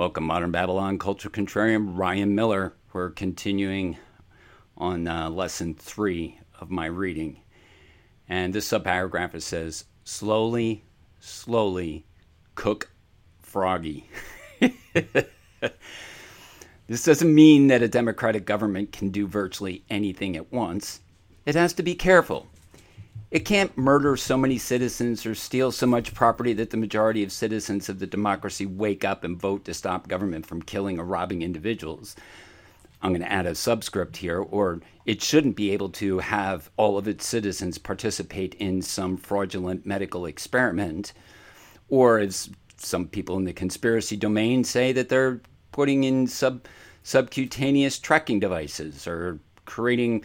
Welcome, Modern Babylon Culture Contrarian Ryan Miller. We're continuing on uh, lesson three of my reading. And this subparagraph it says, slowly, slowly cook froggy. this doesn't mean that a democratic government can do virtually anything at once. It has to be careful. It can't murder so many citizens or steal so much property that the majority of citizens of the democracy wake up and vote to stop government from killing or robbing individuals. I'm going to add a subscript here, or it shouldn't be able to have all of its citizens participate in some fraudulent medical experiment, or as some people in the conspiracy domain say that they're putting in sub subcutaneous tracking devices or creating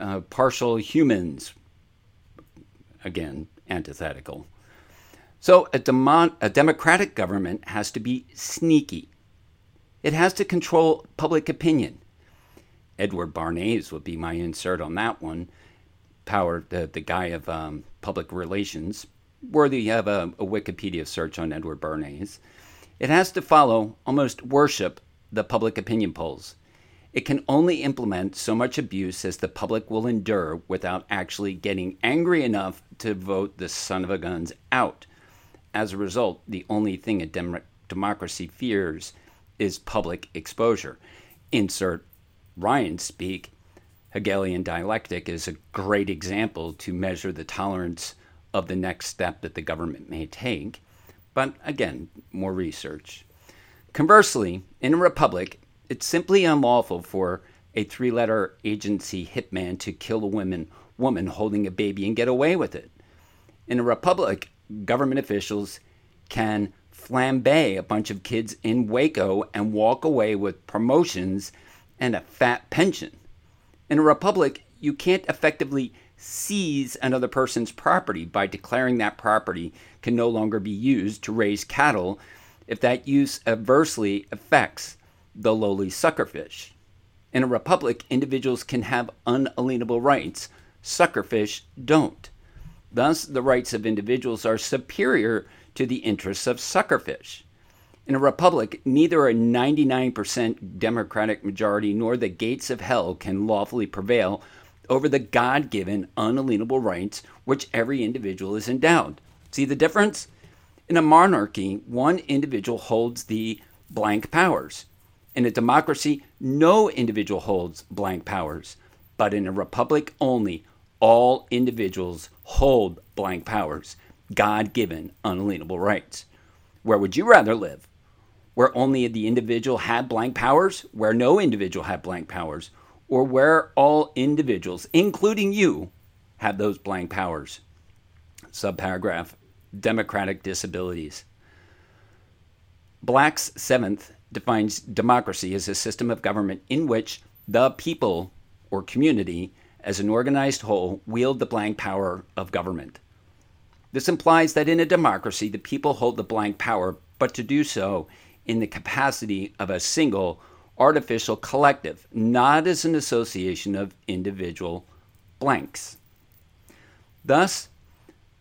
uh, partial humans. Again, antithetical. So a, demo- a democratic government has to be sneaky. It has to control public opinion. Edward Bernays would be my insert on that one. Power, the, the guy of um, public relations, worthy of a, a Wikipedia search on Edward Bernays. It has to follow, almost worship, the public opinion polls. It can only implement so much abuse as the public will endure without actually getting angry enough to vote the son of a guns out. As a result, the only thing a dem- democracy fears is public exposure. Insert Ryan speak. Hegelian dialectic is a great example to measure the tolerance of the next step that the government may take. But again, more research. Conversely, in a republic, it's simply unlawful for a three letter agency hitman to kill a woman, woman holding a baby and get away with it. In a republic, government officials can flambe a bunch of kids in Waco and walk away with promotions and a fat pension. In a republic, you can't effectively seize another person's property by declaring that property can no longer be used to raise cattle if that use adversely affects the lowly suckerfish. In a republic, individuals can have unalienable rights. Suckerfish don't. Thus, the rights of individuals are superior to the interests of suckerfish. In a republic, neither a 99% Democratic majority nor the gates of hell can lawfully prevail over the God given, unalienable rights which every individual is endowed. See the difference? In a monarchy, one individual holds the blank powers. In a democracy, no individual holds blank powers. But in a republic only, all individuals hold blank powers, God given, unalienable rights. Where would you rather live? Where only the individual had blank powers? Where no individual had blank powers? or where all individuals, including you, have those blank powers. Subparagraph Democratic disabilities. Black's seventh defines democracy as a system of government in which the people or community, as an organized whole, wield the blank power of government. This implies that in a democracy, the people hold the blank power, but to do so in the capacity of a single artificial collective, not as an association of individual blanks. Thus,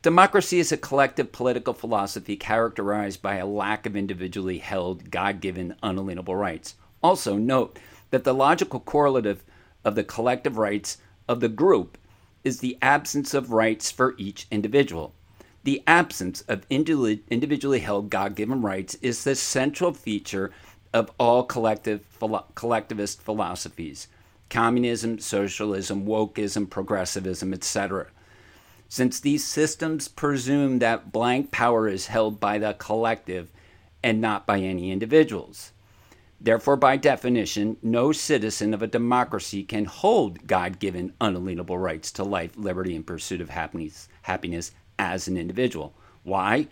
democracy is a collective political philosophy characterized by a lack of individually held, God given, unalienable rights. Also, note that the logical correlative of the collective rights of the group is the absence of rights for each individual. The absence of individually held God given rights is the central feature of all collective collectivist philosophies communism, socialism, wokeism, progressivism, etc. Since these systems presume that blank power is held by the collective and not by any individuals. Therefore, by definition, no citizen of a democracy can hold God given unalienable rights to life, liberty, and pursuit of happiness, happiness as an individual. Why?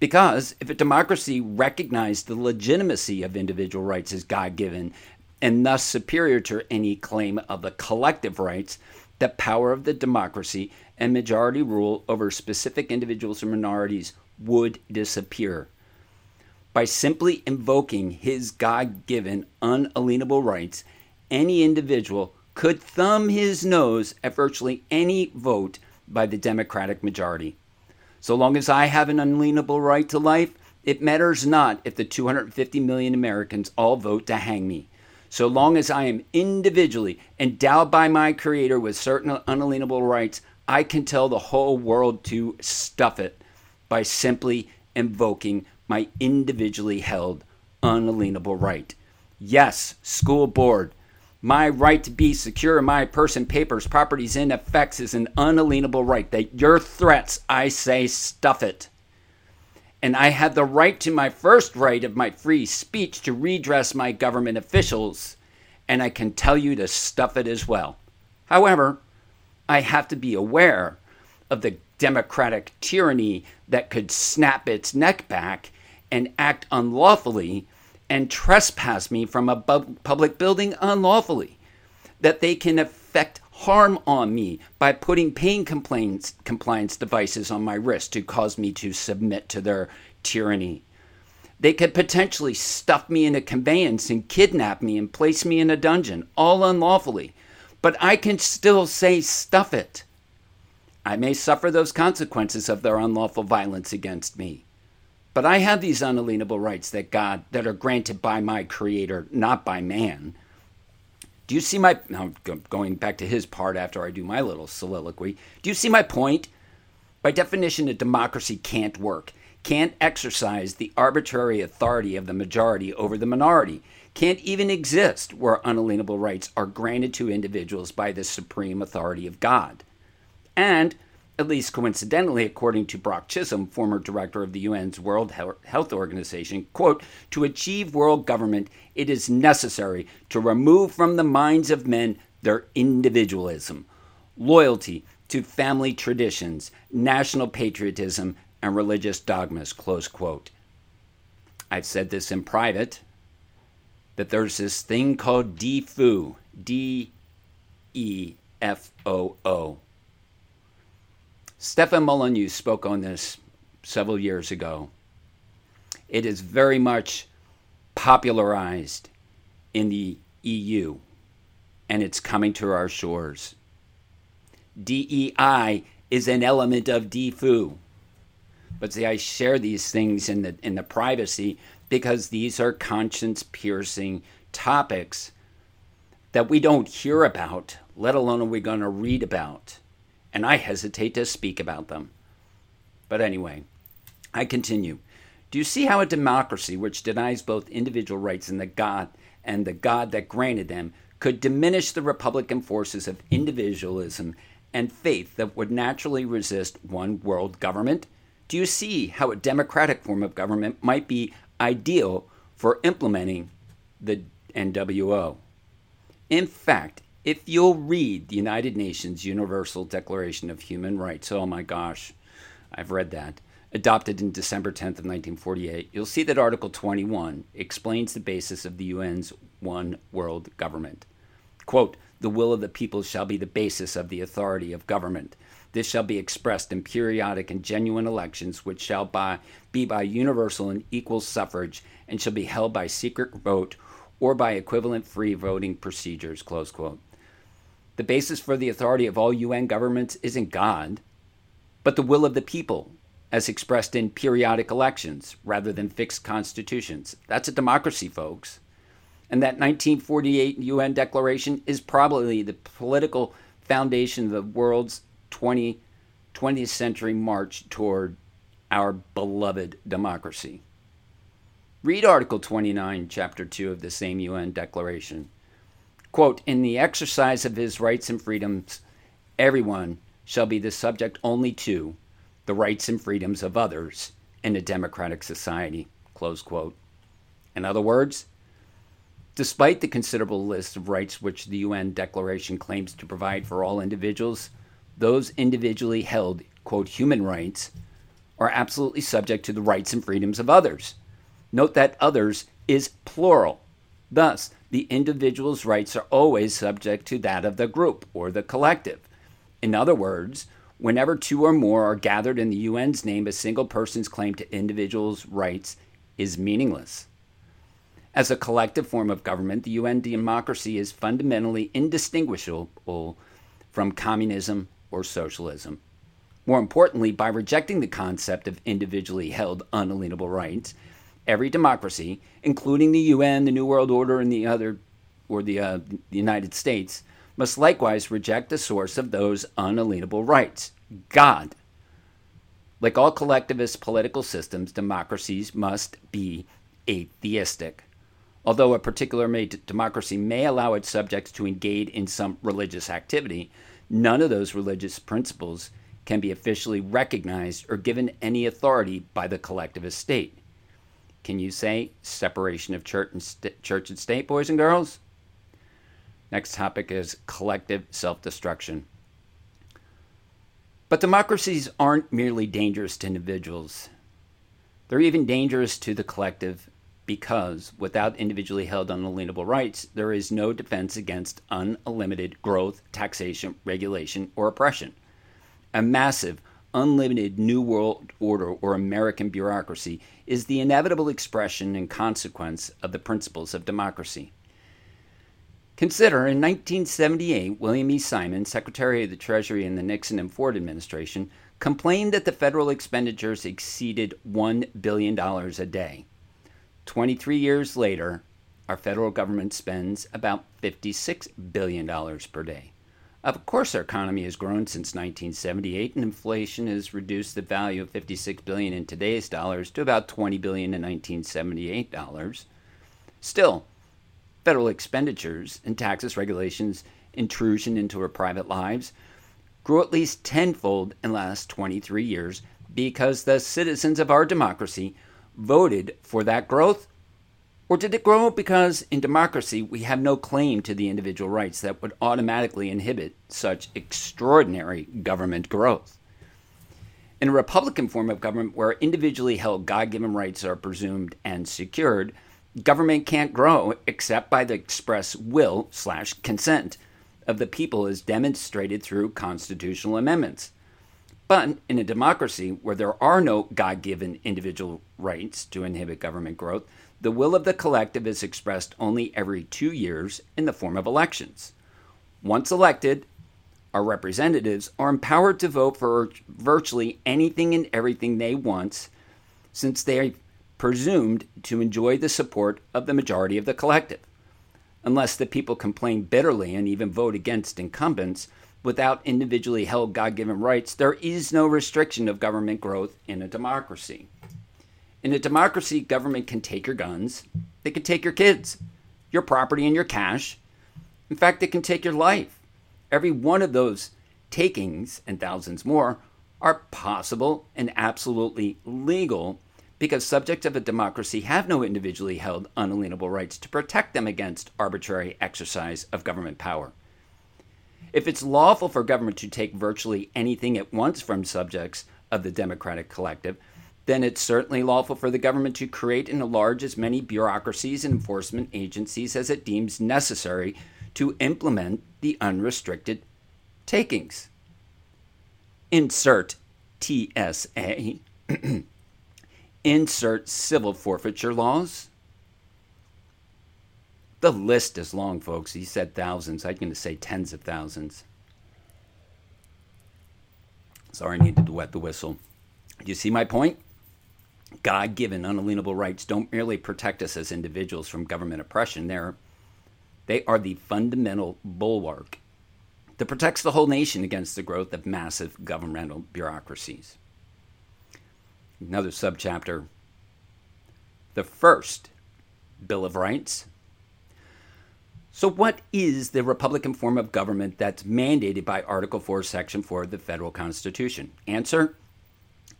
Because if a democracy recognized the legitimacy of individual rights as God given and thus superior to any claim of the collective rights, the power of the democracy and majority rule over specific individuals or minorities would disappear. By simply invoking his God given unalienable rights, any individual could thumb his nose at virtually any vote by the Democratic majority. So long as I have an unalienable right to life, It matters not if the 250 million Americans all vote to hang me. So long as I am individually endowed by my Creator with certain unalienable rights, I can tell the whole world to stuff it by simply invoking my individually held unalienable right. Yes, school board, my right to be secure in my person, papers, properties, and effects is an unalienable right. That your threats, I say, stuff it. And I have the right to my first right of my free speech to redress my government officials, and I can tell you to stuff it as well. However, I have to be aware of the democratic tyranny that could snap its neck back and act unlawfully and trespass me from a bu- public building unlawfully, that they can effect harm on me by putting pain complaints, compliance devices on my wrist to cause me to submit to their tyranny. They could potentially stuff me in a conveyance and kidnap me and place me in a dungeon, all unlawfully. But I can still say, stuff it. I may suffer those consequences of their unlawful violence against me. But I have these unalienable rights that God that are granted by my creator, not by man. Do you see my now going back to his part after I do my little soliloquy? Do you see my point? By definition, a democracy can't work, can't exercise the arbitrary authority of the majority over the minority, can't even exist where unalienable rights are granted to individuals by the supreme authority of God. And at least coincidentally, according to Brock Chisholm, former director of the UN's World Health Organization, quote, to achieve world government, it is necessary to remove from the minds of men their individualism, loyalty to family traditions, national patriotism, and religious dogmas, close quote. I've said this in private, that there's this thing called DEFOO, D E F O O Stefan Molyneux spoke on this several years ago. It is very much popularized in the EU and it's coming to our shores. DEI is an element of DEFOO. But see, I share these things in the in the privacy because these are conscience piercing topics that we don't hear about, let alone are we going to read about and I hesitate to speak about them. But anyway, I continue. Do you see how a democracy which denies both individual rights and the God and the God that granted them could diminish the Republican forces of individualism and faith that would naturally resist one world government? Do you see how a democratic form of government might be ideal for implementing the NWO? In fact, if you'll read the United Nations Universal Declaration of Human Rights, oh my gosh, I've read that, adopted in December 10th of 1948, you'll see that Article 21 explains the basis of the UN's one world government. Quote, the will of the people shall be the basis of the authority of government. This shall be expressed in periodic and genuine elections, which shall by, be by universal and equal suffrage, and shall be held by secret vote or by equivalent free voting procedures. Close quote. The basis for the authority of all UN governments isn't God, but the will of the people, as expressed in periodic elections rather than fixed constitutions. That's a democracy, folks. And that 1948 UN Declaration is probably the political foundation of the world's 20, 20th century march toward our beloved democracy. Read Article 29, Chapter 2 of the same UN Declaration. Quote, in the exercise of his rights and freedoms, everyone shall be the subject only to the rights and freedoms of others in a democratic society. Close quote. In other words, despite the considerable list of rights which the UN Declaration claims to provide for all individuals, those individually held, quote, human rights are absolutely subject to the rights and freedoms of others. Note that others is plural. Thus, the individual's rights are always subject to that of the group or the collective. In other words, whenever two or more are gathered in the UN's name, a single person's claim to individuals' rights is meaningless. As a collective form of government, the UN democracy is fundamentally indistinguishable from communism or socialism. More importantly, by rejecting the concept of individually held unalienable rights, every democracy, including the UN, the New World Order, and the other, or the, uh, the United States, must likewise reject the source of those unalienable rights, God. Like all collectivist political systems, democracies must be atheistic. Although a particular democracy may allow its subjects to engage in some religious activity, none of those religious principles can be officially recognized or given any authority by the collectivist state. Can you say separation of church and, st- church and state, boys and girls? Next topic is collective self destruction. But democracies aren't merely dangerous to individuals, they're even dangerous to the collective because without individually held unalienable rights, there is no defense against unlimited growth, taxation, regulation, or oppression. A massive, unlimited New World Order or American bureaucracy is the inevitable expression and consequence of the principles of democracy. Consider in 1978, William E. Simon, Secretary of the Treasury in the Nixon and Ford administration, complained that the federal expenditures exceeded $1 billion a day. 23 years later, our federal government spends about $56 billion per day. Of course, our economy has grown since 1978, and inflation has reduced the value of 56 billion in today's dollars to about 20 billion in 1978 dollars. Still, federal expenditures and taxes, regulations, intrusion into our private lives grew at least tenfold in the last 23 years because the citizens of our democracy voted for that growth? Or did it grow because in democracy we have no claim to the individual rights that would automatically inhibit such extraordinary government growth? In a Republican form of government where individually held God given rights are presumed and secured, Government can't grow except by the express will slash consent of the people as demonstrated through constitutional amendments. But in a democracy where there are no God given individual rights to inhibit government growth, the will of the collective is expressed only every two years in the form of elections. Once elected, our representatives are empowered to vote for virtually anything and everything they want, since they are presumed to enjoy the support of the majority of the collective. Unless the people complain bitterly and even vote against incumbents, without individually held God given rights, there is no restriction of government growth in a democracy. In a democracy, government can take your guns, they can take your kids, your property, and your cash. In fact, they can take your life. Every one of those takings, and thousands more, are possible and absolutely legal because subjects of a democracy have no individually held unalienable rights to protect them against arbitrary exercise of government power. If it's lawful for government to take virtually anything it wants from subjects of the democratic collective, then it's certainly lawful for the government to create and enlarge as many bureaucracies and enforcement agencies as it deems necessary to implement the unrestricted takings. Insert TSA. insert civil forfeiture laws. The list is long, folks. He said thousands. I'm going to say tens of thousands. Sorry, I needed to wet the whistle. Do you see my point? God given unalienable rights don't merely protect us as individuals from government oppression, They're, they are the fundamental bulwark that protects the whole nation against the growth of massive governmental bureaucracies another subchapter. The first Bill of Rights. So, what is the Republican form of government that's mandated by Article 4, Section 4 of the federal Constitution? Answer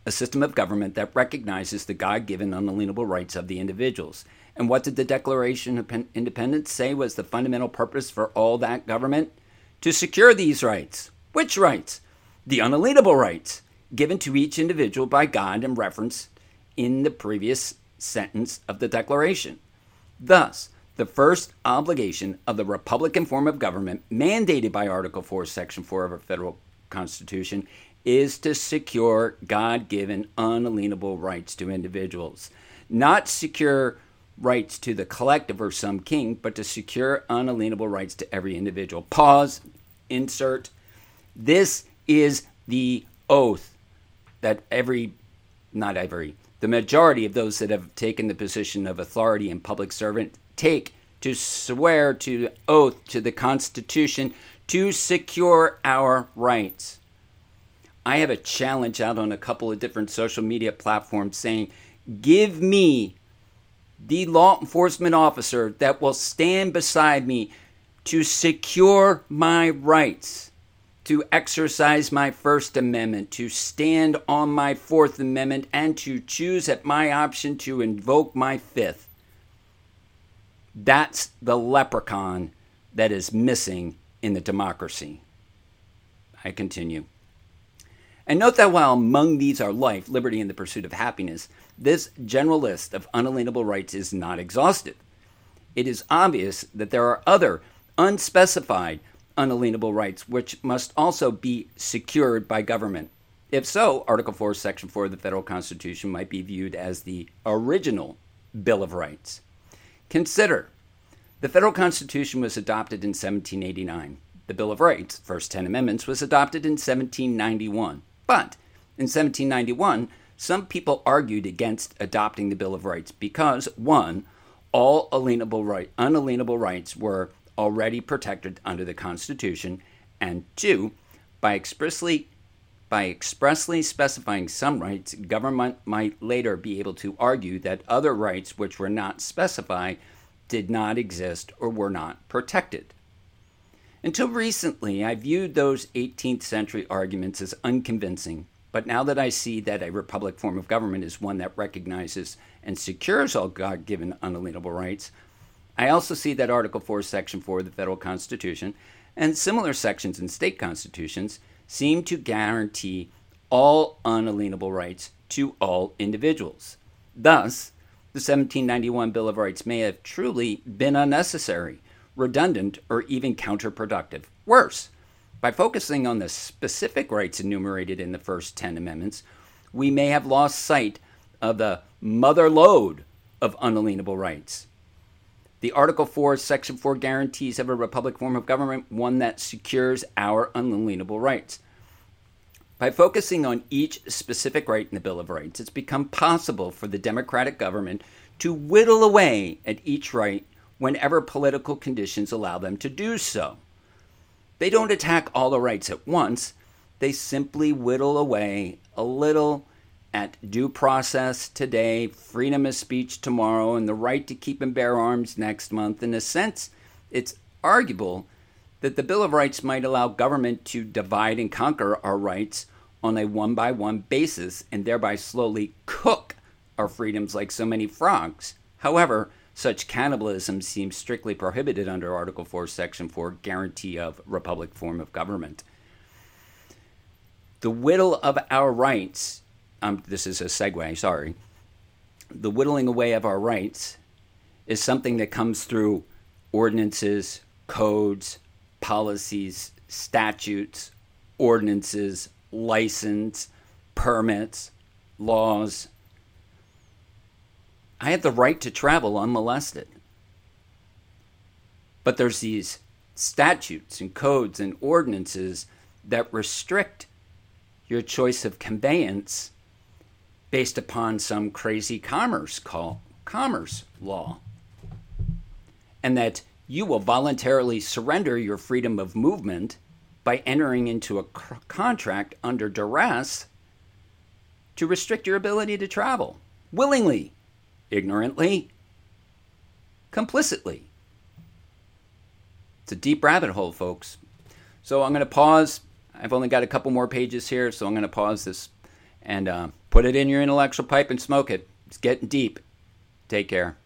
A system of government that recognizes the God given unalienable rights of the individuals. And what did the Declaration of Independence say was the fundamental purpose for all that government? To secure these rights. Which rights? The unalienable rights given to each individual by God and referenced in the previous sentence of the Declaration. Thus, the first obligation of the Republican form of government, mandated by Article 4, Section 4 of our federal Constitution, is to secure God given unalienable rights to individuals. Not secure rights to the collective or some king, but to secure unalienable rights to every individual. Pause, insert. This is the oath that every, not every, the majority of those that have taken the position of authority and public servant take to swear to oath to the Constitution to secure our rights. I have a challenge out on a couple of different social media platforms saying, give me the law enforcement officer that will stand beside me to secure my rights, to exercise my First Amendment, to stand on my Fourth Amendment, and to choose at my option to invoke my Fifth. That's the leprechaun that is missing in the democracy. I continue. And note that while among these are life, liberty, and the pursuit of happiness, this general list of unalienable rights is not exhaustive. It is obvious that there are other unspecified unalienable rights which must also be secured by government. If so, Article 4, Section 4 of the federal Constitution might be viewed as the original Bill of Rights. Consider the federal Constitution was adopted in 1789. The Bill of Rights, first 10 amendments, was adopted in 1791. But in 1791, some people argued against adopting the Bill of Rights because, one, all alienable right, unalienable rights were already protected under the Constitution, and two, by expressly by expressly specifying some rights, government might later be able to argue that other rights which were not specified did not exist or were not protected. Until recently, I viewed those 18th century arguments as unconvincing, but now that I see that a republic form of government is one that recognizes and secures all God given unalienable rights, I also see that Article 4, Section 4 of the Federal Constitution and similar sections in state constitutions seem to guarantee all unalienable rights to all individuals. Thus, the 1791 Bill of Rights may have truly been unnecessary, redundant, or even counterproductive. Worse, by focusing on the specific rights enumerated in the first 10 amendments, we may have lost sight of the mother lode of unalienable rights. The Article 4, Section 4 guarantees of a republic form of government, one that secures our unalienable rights. By focusing on each specific right in the Bill of Rights, it's become possible for the democratic government to whittle away at each right whenever political conditions allow them to do so. They don't attack all the rights at once, they simply whittle away a little at due process today, freedom of speech tomorrow, and the right to keep and bear arms next month. In a sense, it's arguable that the Bill of Rights might allow government to divide and conquer our rights on a one by one basis and thereby slowly cook our freedoms like so many frogs. However, such cannibalism seems strictly prohibited under Article 4, Section 4, guarantee of republic form of government. The whittle of our rights um, this is a segue, sorry. The whittling away of our rights is something that comes through ordinances, codes, policies, statutes, ordinances, license, permits, laws. I have the right to travel unmolested. But there's these statutes and codes and ordinances that restrict your choice of conveyance based upon some crazy commerce call commerce law. And that you will voluntarily surrender your freedom of movement by entering into a contract under duress to restrict your ability to travel willingly ignorantly complicitly. It's a deep rabbit hole folks. So i'm going to pause. I've only got a couple more pages here so i'm going to pause this and uh, Put it in your intellectual pipe and smoke it. It's getting deep. Take care.